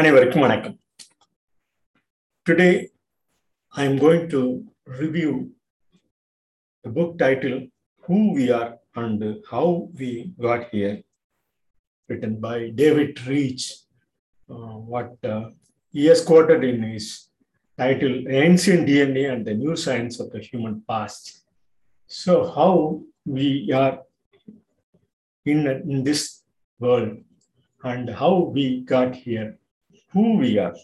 அனைவருக்கும் வணக்கம் today I am going to review the book title Who We Are and How We Got Here, written by David Reach. Uh, what uh, he has quoted in his title Ancient DNA and the New Science of the Human Past. So, how we are in, in this world and how we got here, who we are,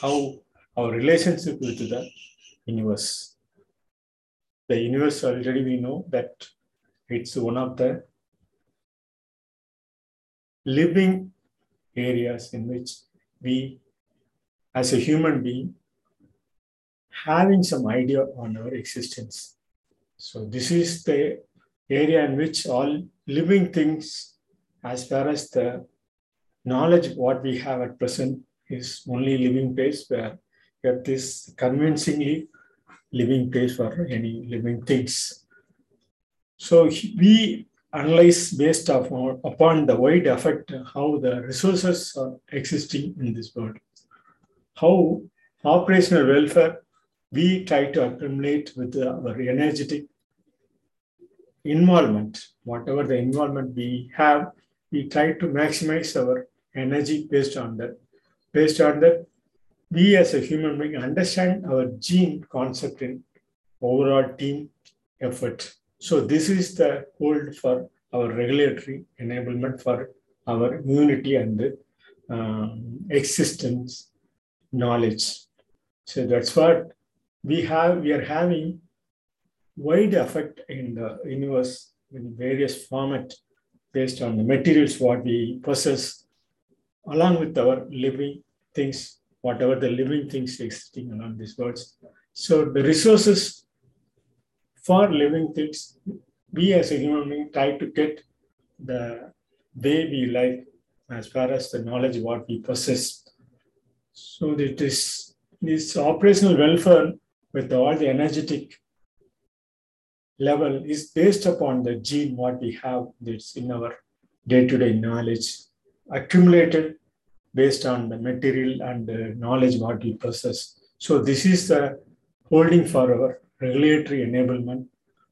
how our relationship with the universe. The universe already we know that it's one of the living areas in which we, as a human being, having some idea on our existence. So this is the area in which all living things, as far as the knowledge what we have at present is only living place where earth is convincingly living place for any living things. So we analyze based upon, upon the wide effect how the resources are existing in this world. How operational welfare we try to accumulate with our energetic involvement. Whatever the involvement we have, we try to maximize our energy based on that. Based on that, we as a human being understand our gene concept in overall team effort. So this is the hold for our regulatory enablement for our unity and um, existence knowledge. So that's what we have. We are having wide effect in the universe in various format based on the materials what we possess, along with our living things whatever the living things existing along these worlds. So the resources for living things, we as a human being try to get the way we like as far as the knowledge what we possess. So it is this operational welfare with all the energetic level is based upon the gene what we have that's in our day-to-day knowledge accumulated based on the material and the knowledge what we possess. So this is the holding for our regulatory enablement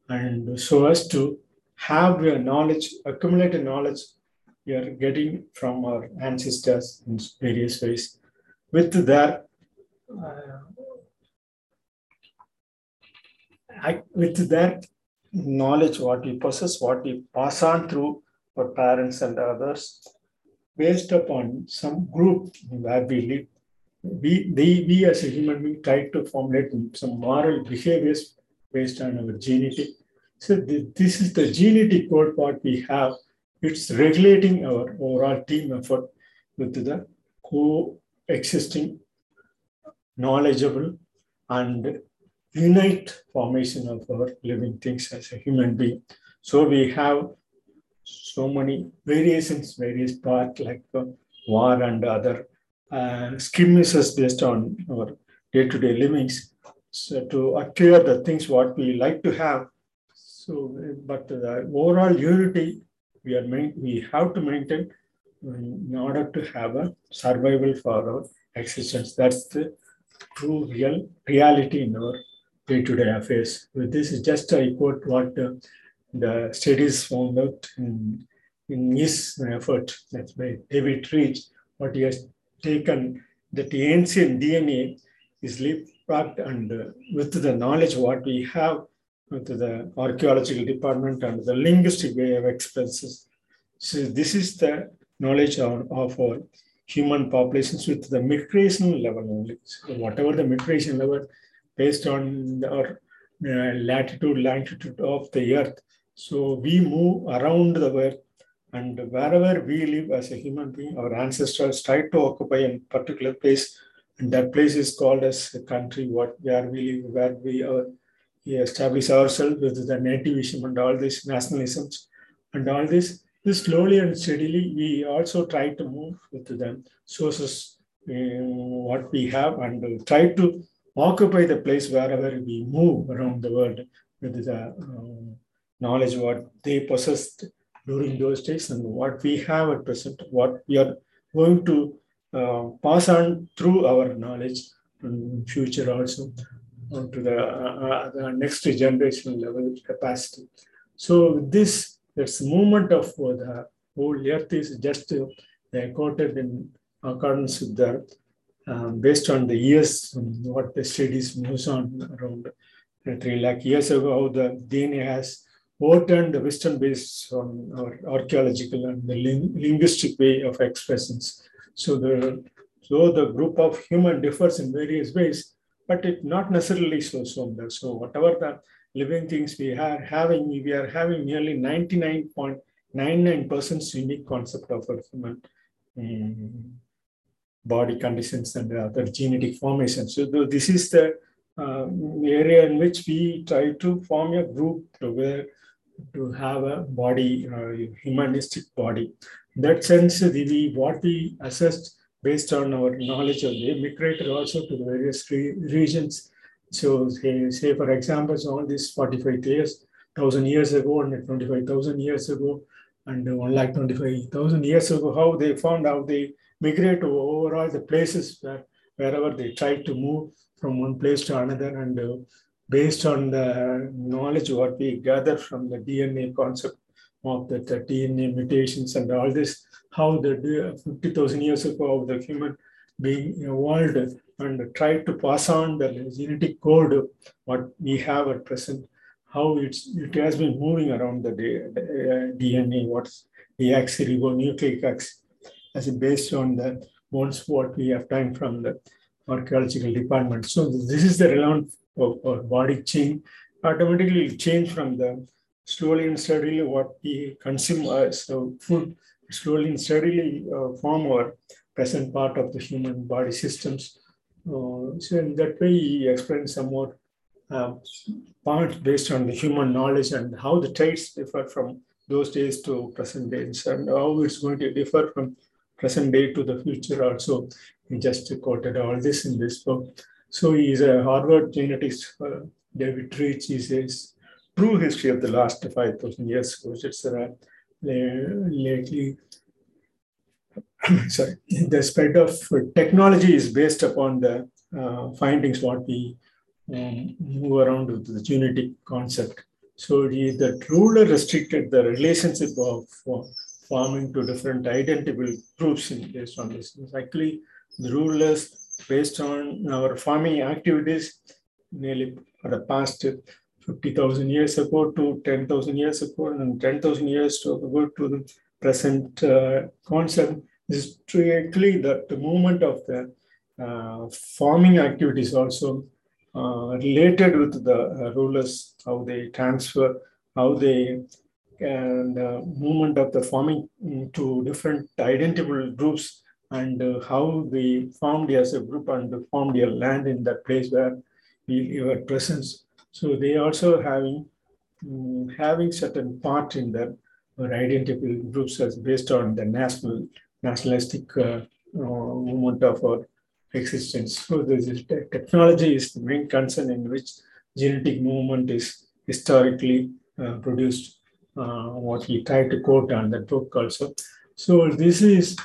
and so as to have your knowledge, accumulated knowledge we are getting from our ancestors in various ways. With their uh, with that knowledge what we possess, what we pass on through our parents and others, based upon some group where we live, we, they, we as a human being try to formulate some moral behaviors based on our genetic. So the, this is the genetic code what we have. It's regulating our overall team effort with the coexisting, knowledgeable, and unite formation of our living things as a human being. So we have so many variations, various parts like uh, war and other uh, skirmishes based on our day-to-day livings. So to acquire the things what we like to have. So, but the overall unity we are main, we have to maintain in order to have a survival for our existence. That's the true real reality in our day-to-day affairs. This is just a quote what uh, the studies found out in, in his effort, that's by David Reach, what he has taken that the ancient DNA is packed and uh, with the knowledge what we have with the archaeological department and the linguistic way of expresses. So this is the knowledge of, of our human populations with the migration level only. So whatever the migration level based on our uh, latitude, longitude of the earth, so we move around the earth, and wherever we live as a human being, our ancestors tried to occupy a particular place, and that place is called as a country. What where we live, where we, uh, we establish ourselves with the nativism and all these nationalisms, and all this. This slowly and steadily, we also try to move with the sources uh, what we have and try to occupy the place wherever we move around the world with the uh, knowledge what they possessed during those days and what we have at present, what we are going to uh, pass on through our knowledge in future also uh, to the, uh, the next generation level capacity. So with this, this movement of the whole earth is just uh, quoted in accordance with the um, based on the years what the studies moves on around three lakh years ago how the DNA has overturned the Western based on our archaeological and the linguistic way of expressions. So the so the group of human differs in various ways, but it not necessarily so so. So whatever the living things we are having, we are having nearly 99.99% unique concept of a human um, body conditions and other genetic formations. So this is the uh, area in which we try to form a group where to have a body, uh, humanistic body. In that sense, the, what we assessed based on our knowledge of the migrated also to the various re regions. So say, say for example, so all these 45 years, 1000 years ago and 25,000 years ago, and 1 lakh 25,000 years ago, how they found out they migrate over all the places where wherever they try to move from one place to another and uh, based on the knowledge what we gather from the DNA concept of the, the DNA mutations and all this, how the 50,000 years ago of the human being evolved and tried to pass on the genetic code what we have at present, how it's, it has been moving around the, DNA, uh, what's the nucleic acid, as based on the ones what we have time from the archaeological department. So this is the relevant or, body change automatically change from the slowly and steadily what we consume as food slowly and steadily uh, form our present part of the human body systems. Uh, so in that way, he explains some more uh, parts based on the human knowledge and how the traits differ from those days to present days and how it's going to differ from present day to the future also. He just quoted all this in this book. So he's a Harvard geneticist, uh, David Reich. He says, true history of the last 5,000 years, which is uh, lately, sorry, the spread of technology is based upon the uh, findings what we um, move around with the genetic concept. So the, the ruler restricted the relationship of uh, farming to different identical groups in, based on this. Actually, the rulers based on our farming activities nearly for the past 50,000 years ago to 10,000 years ago and 10,000 years to ago to the present uh, concept is actually that the movement of the uh, farming activities also uh, related with the uh, rulers, how they transfer, how they and uh, movement of the farming to different identifiable groups and uh, how we formed as a group and formed a land in that place where we were present. So they also having um, having certain part in the or identical groups as based on the national nationalistic uh, uh, movement of our existence. So this is technology is the main concern in which genetic movement is historically uh, produced. Uh, what we try to quote on that book also. So this is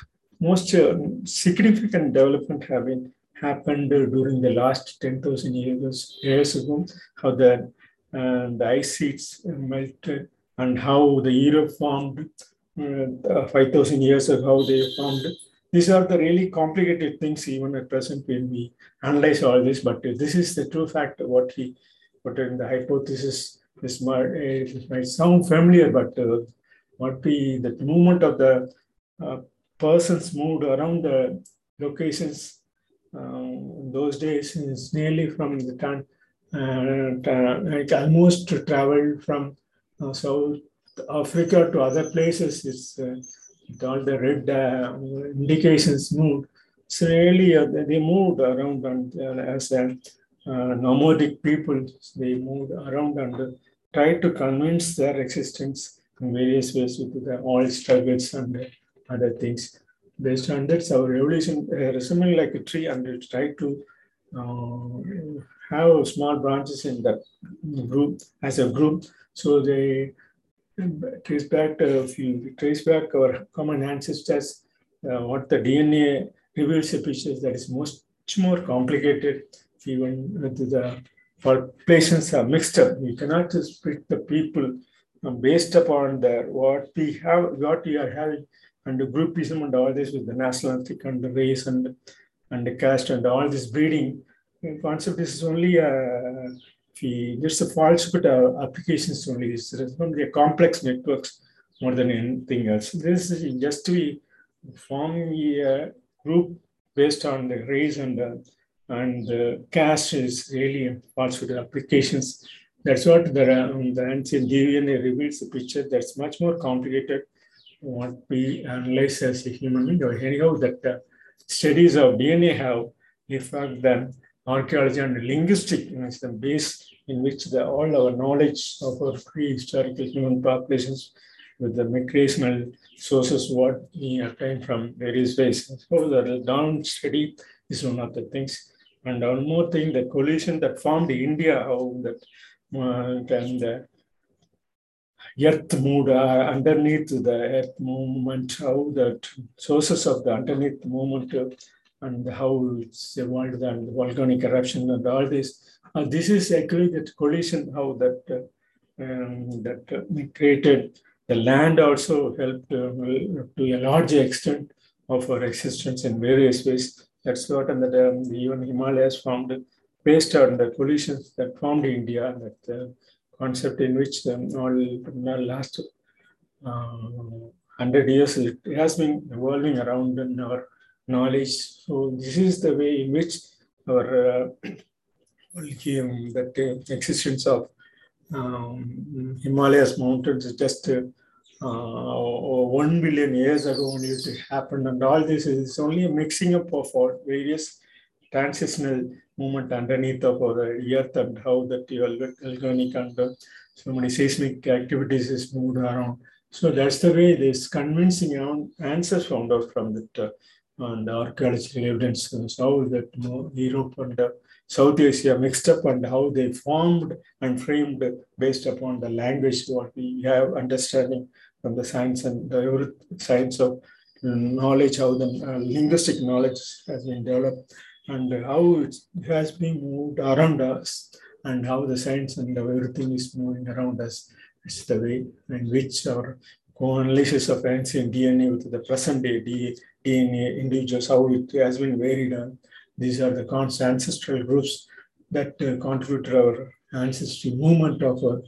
most uh, significant development have been happened during the last 10,000 years, years ago, how the, uh, the ice sheets melted and how the Europe formed uh, 5,000 years ago, how they formed. These are the really complicated things even at present when we analyze all this, but this is the true fact what he put in the hypothesis. This might, it might sound familiar, but uh, what be the movement of the uh, persons moved around the locations um, those days is nearly from the time uh, like almost traveled from uh, South Africa to other places. It's uh, all the red uh, indications moved. So really, uh, they moved around and uh, as a nomadic people, they moved around and tried to convince their existence in various ways with the oil struggles and other things. Based on that, our evolution uh, resembling like a tree and it tried to uh, have small branches in that group as a group. So they trace back, uh, if you trace back our common ancestors, uh, what the DNA reveals a picture that is much more complicated, even with the populations are mixed up. You cannot just split the people based upon their what we have, what we are having, and the groupism and all this with the nationalistic and the race and and the caste and all this breeding concept this is only a just a false but uh, applications only. is only a complex networks more than anything else. This is just to form a group based on the race and uh, and the caste is really falsehood applications. That's what the, um, the ancient DNA reveals a picture that's much more complicated what we analyze as a human being. Or anyhow, that uh, studies of DNA have in fact the archaeology and linguistic is the base in which the, all our knowledge of our prehistorical human populations with the migrational sources what we obtain from various ways. So the down study is one of the things. And one more thing, the coalition that formed India, how that uh, and earth moved uh, underneath the earth movement, how the sources of the underneath movement uh, and how it's evolved and volcanic eruption and all this. Uh, this is actually that collision, how that uh, um, that uh, created the land also helped uh, to a large extent of our existence in various ways. That's what and that um, even Himalayas formed based on the collisions that formed India, that concept in which um, the last uh, hundred years it has been evolving around in our knowledge. So this is the way in which our uh, that uh, existence of um, Himalayas mountains is just uh, one billion years ago only it happened, and all this is only a mixing up of all various transitional movement underneath of our earth and how that volcanic and so many seismic activities is moved around. So that's the way this convincing answers found out from that uh, and archaeological evidence how that Europe and uh, South Asia mixed up and how they formed and framed based upon the language what we have understanding from the science and the science of knowledge, how the uh, linguistic knowledge has been developed and how it has been moved around us and how the science and everything is moving around us. It's the way in which our co-analysis of ancient DNA with the present day DNA individuals, how it has been varied. These are the ancestral groups that uh, contribute to our ancestry movement of our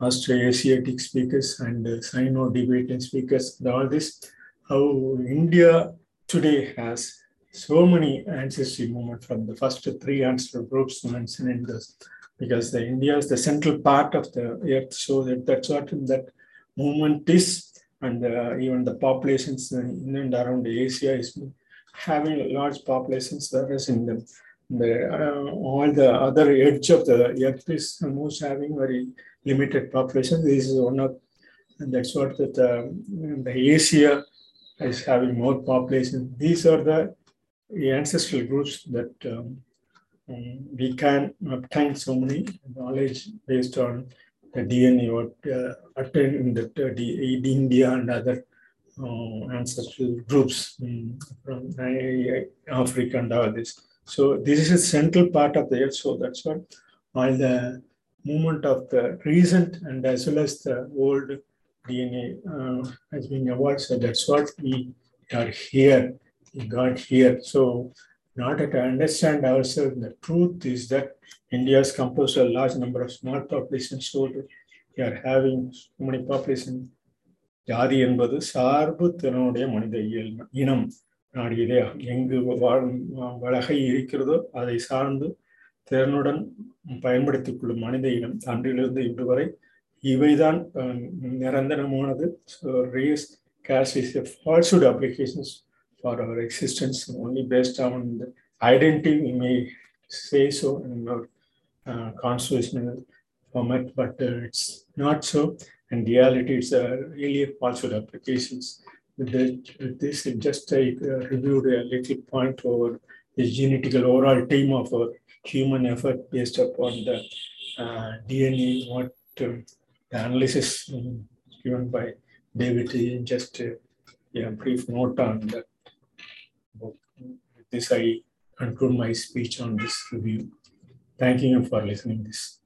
Austroasiatic speakers and uh, Sino-Tibetan speakers. All this, how India today has so many ancestry movement from the first three ancestral groups mentioned in this, because the India is the central part of the earth, so that that's what that movement is and uh, even the populations in and around Asia is having large populations, whereas in the, the uh, all the other edge of the earth is almost having very limited population. This is one of, and that's what that um, the Asia is having more population. These are the ancestral groups that um, um, we can obtain so many knowledge based on the DNA what uh, attained in the, uh, the India and other uh, ancestral groups um, from Africa and all this. So this is a central part of the earth. So that's what all the movement of the recent and as well as the old DNA uh, has been evolved. So that's what we are here, God here. So in order to understand ourselves, the truth is that India is composed of a large number of small populations. So we are having so many population. ஜாதி என்பது சார்பு திறனுடைய மனித இயல் இனம் நாடியதே எங்கு வழகை இருக்கிறதோ அதை சார்ந்து திறனுடன் பயன்படுத்திக் கொள்ளும் மனித இனம் அன்றிலிருந்து இன்று வரை இவைதான் நிரந்தரமானது race caste is a falsehood applications for our existence only based on the identity we may say so in our uh, constitutional format, but uh, it's not so. In reality, is uh, really falsehood applications. With, with this, just I uh, reviewed a little point over the genetical overall team of our human effort based upon the uh, DNA, what um, the analysis um, given by David, just uh, yeah, brief note on that. This, I conclude my speech on this review. Thanking you for listening this.